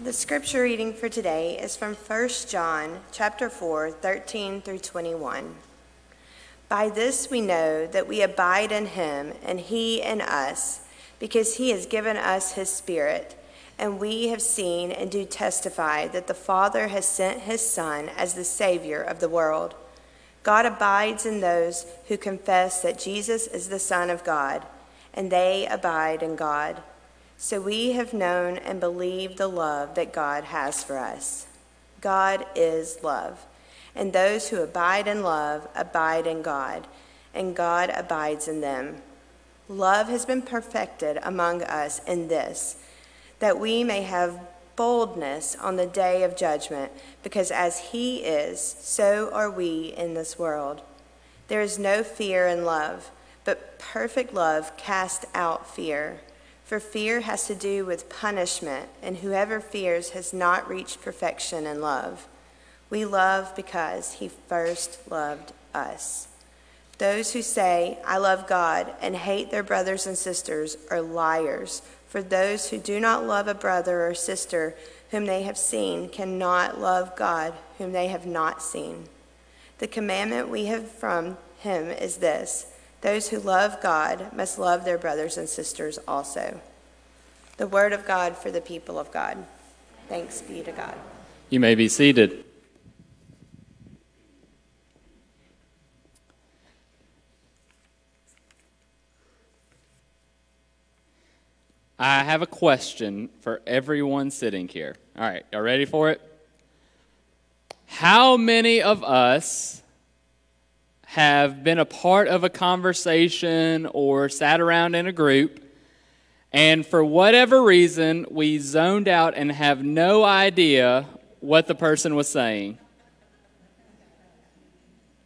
The scripture reading for today is from 1 John chapter 4, 13 through 21. By this we know that we abide in him and he in us, because he has given us his spirit. And we have seen and do testify that the Father has sent his Son as the Savior of the world. God abides in those who confess that Jesus is the Son of God, and they abide in God. So we have known and believed the love that God has for us. God is love, and those who abide in love abide in God, and God abides in them. Love has been perfected among us in this, that we may have boldness on the day of judgment, because as He is, so are we in this world. There is no fear in love, but perfect love casts out fear. For fear has to do with punishment, and whoever fears has not reached perfection in love. We love because he first loved us. Those who say, I love God, and hate their brothers and sisters are liars. For those who do not love a brother or sister whom they have seen cannot love God whom they have not seen. The commandment we have from him is this those who love God must love their brothers and sisters also. The word of God for the people of God. Thanks be to God. You may be seated. I have a question for everyone sitting here. All right, y'all ready for it? How many of us have been a part of a conversation or sat around in a group, and for whatever reason, we zoned out and have no idea what the person was saying?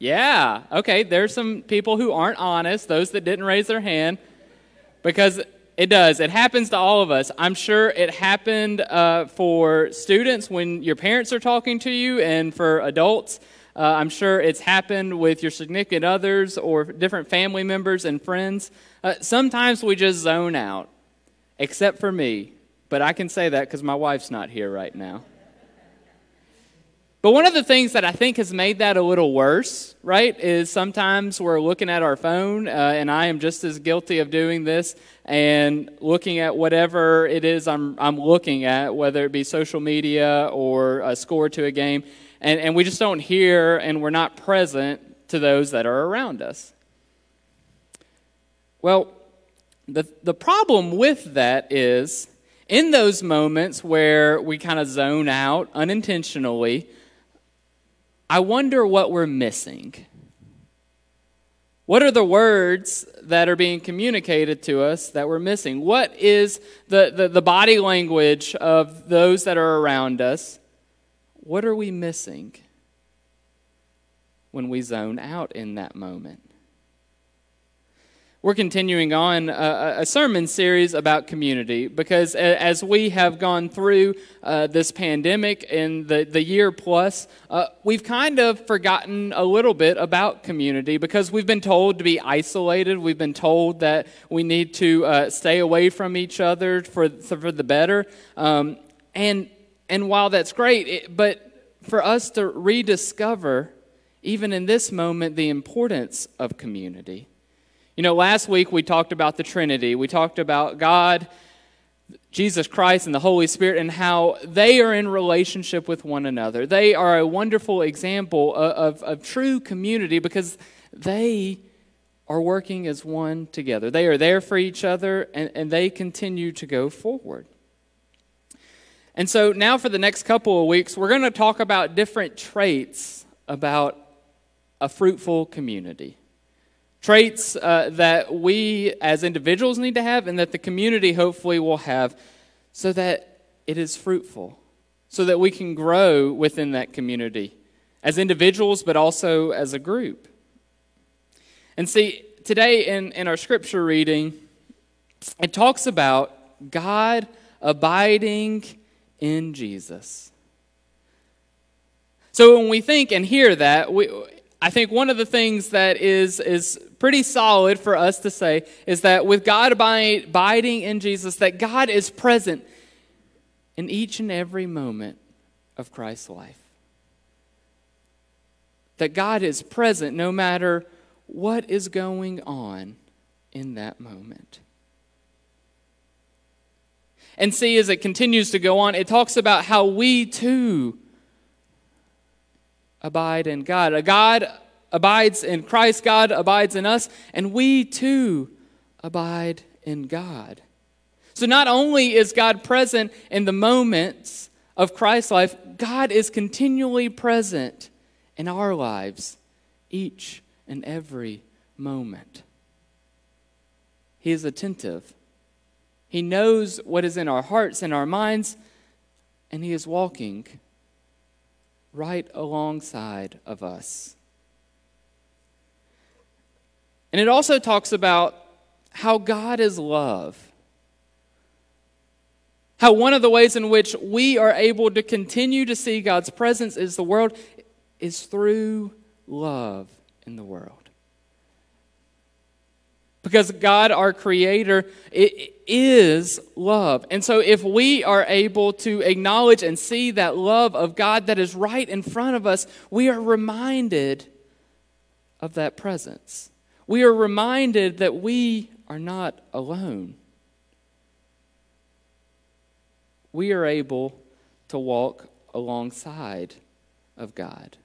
Yeah, okay, there's some people who aren't honest, those that didn't raise their hand, because it does. It happens to all of us. I'm sure it happened uh, for students when your parents are talking to you, and for adults. Uh, I'm sure it's happened with your significant others or different family members and friends. Uh, sometimes we just zone out, except for me. But I can say that because my wife's not here right now. But one of the things that I think has made that a little worse, right, is sometimes we're looking at our phone, uh, and I am just as guilty of doing this, and looking at whatever it is I'm, I'm looking at, whether it be social media or a score to a game, and, and we just don't hear and we're not present to those that are around us. Well, the, the problem with that is in those moments where we kind of zone out unintentionally, I wonder what we're missing. What are the words that are being communicated to us that we're missing? What is the, the, the body language of those that are around us what are we missing when we zone out in that moment? We're continuing on a, a, sermon series about community because as we have gone through uh, this pandemic and the, the year plus, uh, we've kind of forgotten a little bit about community because we've been told to be isolated. We've been told that we need to uh, stay away from each other for, for the better. Um, and and while that's great, it, but for us to rediscover, even in this moment, the importance of community. You know, last week we talked about the Trinity. We talked about God, Jesus Christ, and the Holy Spirit, and how they are in relationship with one another. They are a wonderful example of, of, of true community because they are working as one together. They are there for each other, and, and they continue to go forward. And so now for the next couple of weeks, we're going to talk about different traits about a fruitful community. Traits uh, that we as individuals need to have and that the community hopefully will have so that it is fruitful, so that we can grow within that community as individuals, but also as a group. And see, today in, in our scripture reading, it talks about God abiding in Jesus. So when we think and hear that, we, I think one of the things that is, is pretty solid for us to say is that with God abiding in Jesus, that God is present in each and every moment of Christ's life. That God is present no matter what is going on in that moment. And see, as it continues to go on, it talks about how we too abide in God. A God abides in Christ, God abides in us, and we too abide in God. So not only is God present in the moments of Christ's life, God is continually present in our lives each and every moment. He is attentive. He knows what is in our hearts and our minds, and He is walking right alongside of us. And it also talks about how God is love. How one of the ways in which we are able to continue to see God's presence is the world is through love in the world. Because God, our Creator, is love. And so, if we are able to acknowledge and see that love of God that is right in front of us, we are reminded of that presence. We are reminded that we are not alone. We are able to walk alongside of God.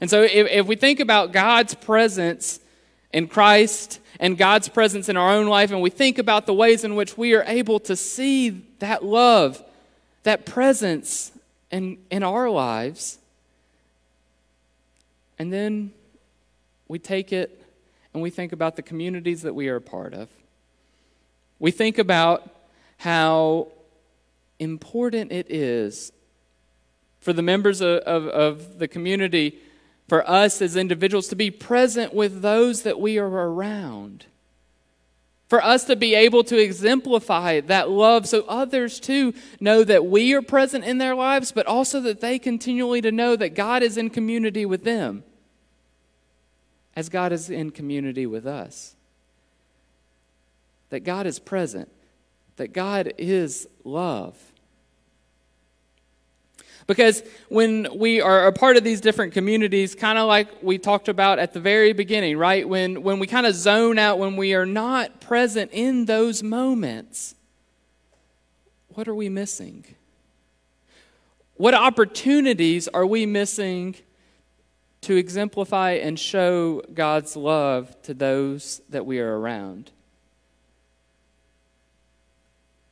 And so, if, if we think about God's presence in Christ and God's presence in our own life, and we think about the ways in which we are able to see that love, that presence in, in our lives, and then we take it and we think about the communities that we are a part of. We think about how important it is for the members of, of, of the community for us as individuals to be present with those that we are around. For us to be able to exemplify that love so others too know that we are present in their lives, but also that they continually to know that God is in community with them as God is in community with us. That God is present, that God is love. Because when we are a part of these different communities, kind of like we talked about at the very beginning, right? When, when we kind of zone out, when we are not present in those moments, what are we missing? What opportunities are we missing to exemplify and show God's love to those that we are around?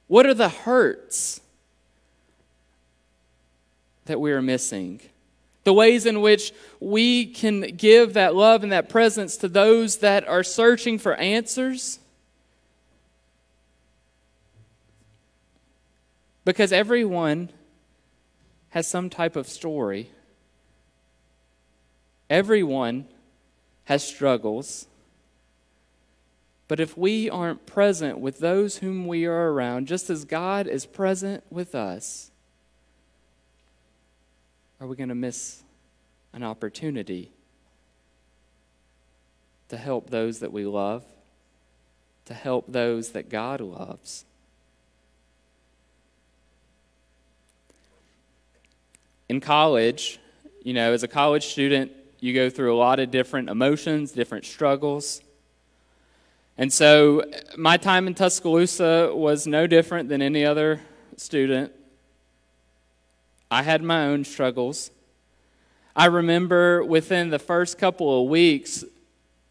What are the hurts that we are missing. The ways in which we can give that love and that presence to those that are searching for answers. Because everyone has some type of story. Everyone has struggles. But if we aren't present with those whom we are around, just as God is present with us, are we going to miss an opportunity to help those that we love, to help those that God loves? In college, you know, as a college student, you go through a lot of different emotions, different struggles. And so my time in Tuscaloosa was no different than any other student. I had my own struggles. I remember within the first couple of weeks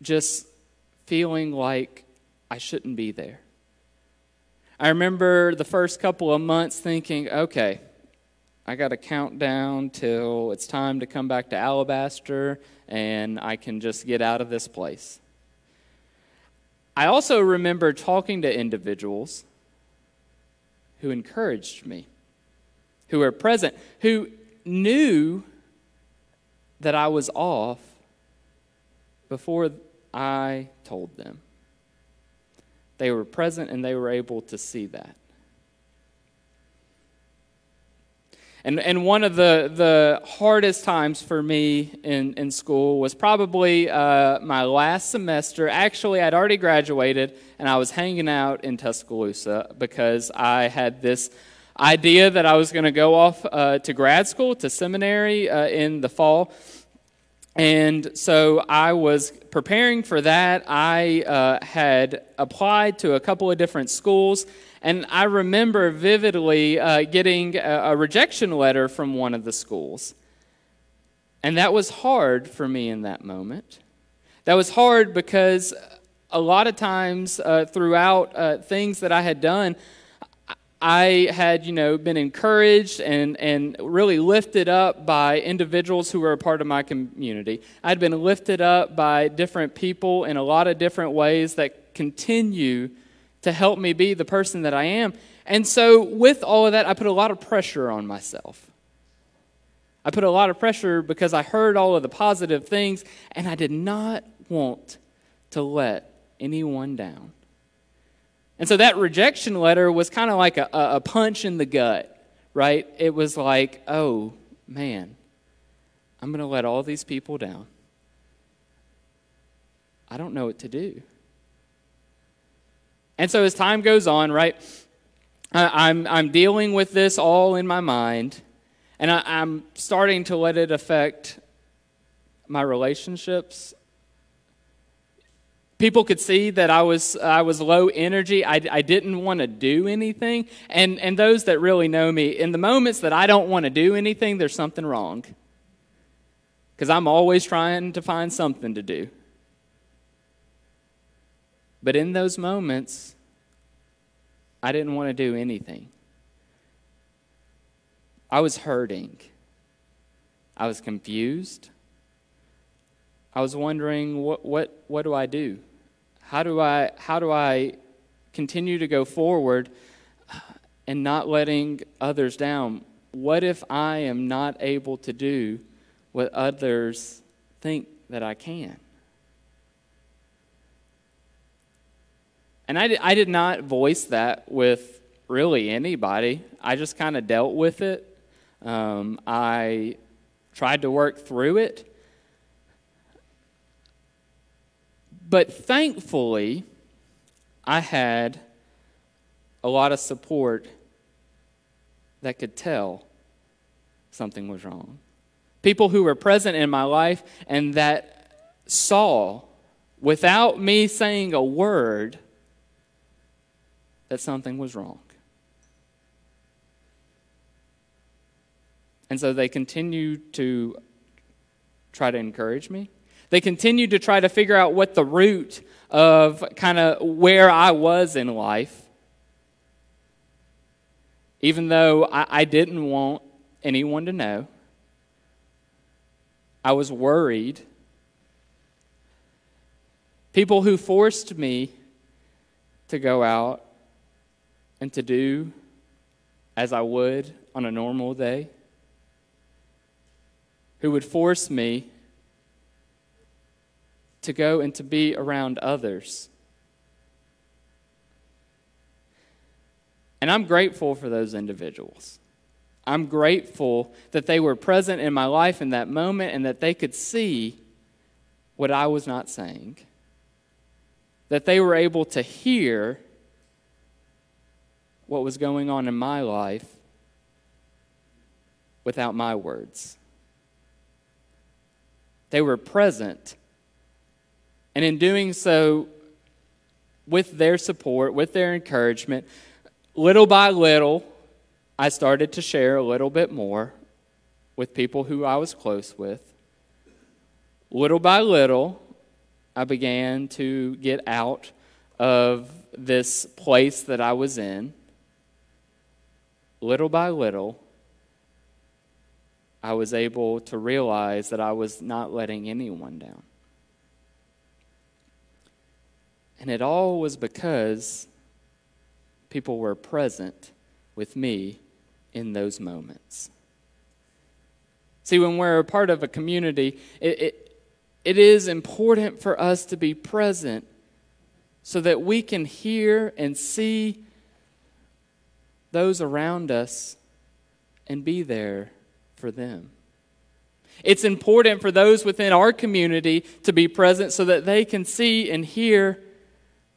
just feeling like I shouldn't be there. I remember the first couple of months thinking, okay, I got to count down till it's time to come back to Alabaster and I can just get out of this place. I also remember talking to individuals who encouraged me who were present, who knew that I was off before I told them. They were present and they were able to see that. And, and one of the, the hardest times for me in, in school was probably uh, my last semester. Actually, I'd already graduated and I was hanging out in Tuscaloosa because I had this idea that I was going to go off uh, to grad school, to seminary uh, in the fall. And so I was preparing for that. I uh, had applied to a couple of different schools, and I remember vividly uh, getting a, a rejection letter from one of the schools. And that was hard for me in that moment. That was hard because a lot of times uh, throughout uh, things that I had done, I had, you know, been encouraged and, and really lifted up by individuals who were a part of my community. I'd been lifted up by different people in a lot of different ways that continue to help me be the person that I am. And so, with all of that, I put a lot of pressure on myself. I put a lot of pressure because I heard all of the positive things, and I did not want to let anyone down. And so that rejection letter was kind of like a, a punch in the gut, right? It was like, oh, man, I'm going to let all these people down. I don't know what to do. And so as time goes on, right, I'm, I'm dealing with this all in my mind, and I, I'm starting to let it affect my relationships People could see that I was, I was low energy. I, I didn't want to do anything. And, and those that really know me, in the moments that I don't want to do anything, there's something wrong. Because I'm always trying to find something to do. But in those moments, I didn't want to do anything. I was hurting. I was confused. I was wondering what, what, what do I do? How do I, how do I continue to go forward and not letting others down? What if I am not able to do what others think that I can? And I did, I did not voice that with really anybody. I just kind of dealt with it. Um, I tried to work through it. But thankfully, I had a lot of support that could tell something was wrong. People who were present in my life and that saw, without me saying a word, that something was wrong. And so they continued to try to encourage me. They continued to try to figure out what the root of kind of where I was in life, even though I, I didn't want anyone to know. I was worried. People who forced me to go out and to do as I would on a normal day, who would force me to go and to be around others. And I'm grateful for those individuals. I'm grateful that they were present in my life in that moment and that they could see what I was not saying. That they were able to hear what was going on in my life without my words. They were present and in doing so, with their support, with their encouragement, little by little, I started to share a little bit more with people who I was close with. Little by little, I began to get out of this place that I was in. Little by little, I was able to realize that I was not letting anyone down. And it all was because people were present with me in those moments. See, when we're a part of a community, it, it, it is important for us to be present so that we can hear and see those around us and be there for them. It's important for those within our community to be present so that they can see and hear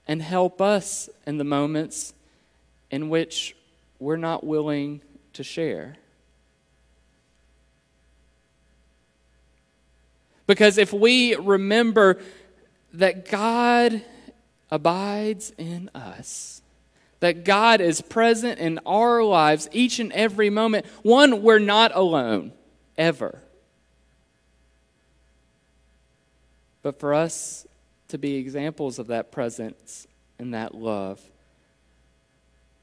and help us in the moments in which we're not willing to share. Because if we remember that God abides in us, that God is present in our lives each and every moment, one, we're not alone, ever. But for us to be examples of that presence and that love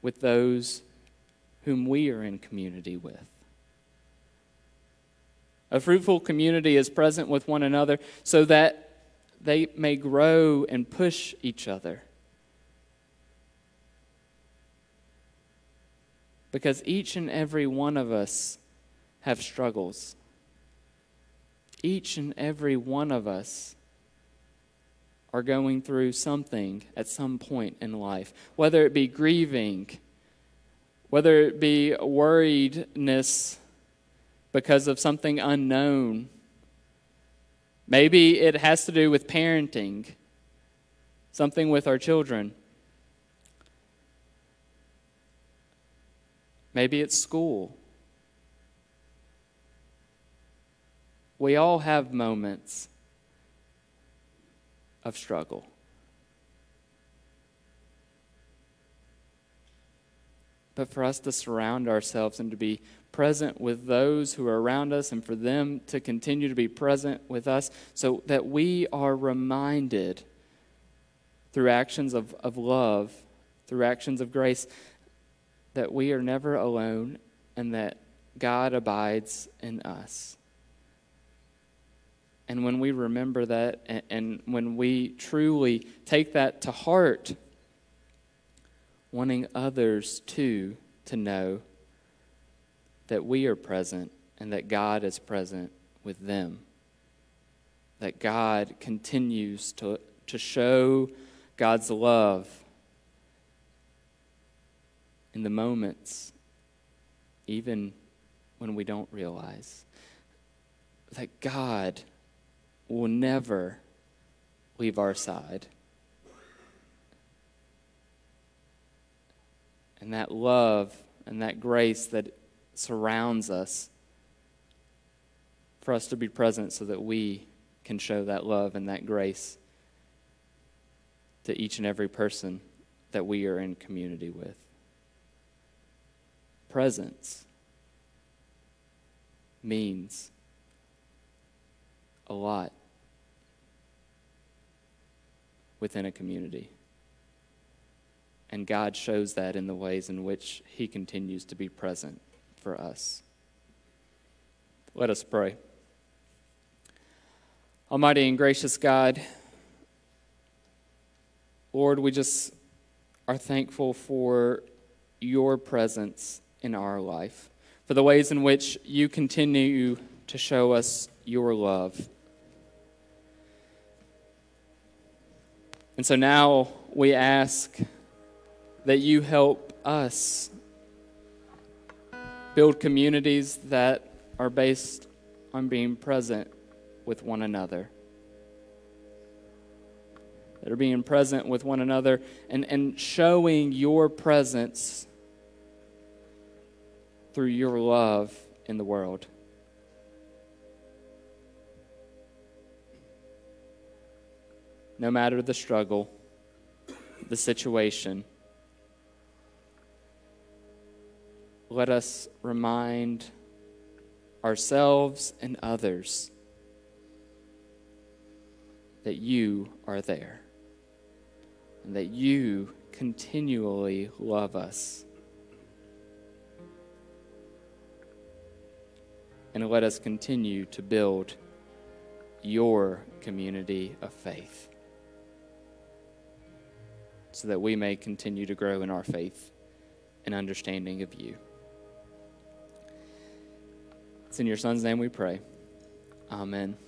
with those whom we are in community with. A fruitful community is present with one another so that they may grow and push each other. Because each and every one of us have struggles. Each and every one of us are going through something at some point in life, whether it be grieving, whether it be worriedness because of something unknown. Maybe it has to do with parenting, something with our children. Maybe it's school. We all have moments of struggle. But for us to surround ourselves and to be present with those who are around us and for them to continue to be present with us so that we are reminded through actions of, of love, through actions of grace, that we are never alone and that God abides in us. And when we remember that and, and when we truly take that to heart, wanting others too to know that we are present and that God is present with them. That God continues to, to show God's love in the moments, even when we don't realize. That God will never leave our side. And that love and that grace that surrounds us for us to be present so that we can show that love and that grace to each and every person that we are in community with. Presence means a lot within a community. And God shows that in the ways in which He continues to be present for us. Let us pray. Almighty and gracious God, Lord, we just are thankful for your presence in our life, for the ways in which you continue to show us your love. And so now we ask that you help us build communities that are based on being present with one another. That are being present with one another and, and showing your presence through your love in the world. No matter the struggle, the situation. Let us remind ourselves and others that you are there and that you continually love us. And let us continue to build your community of faith so that we may continue to grow in our faith and understanding of you. It's in your Son's name we pray. Amen.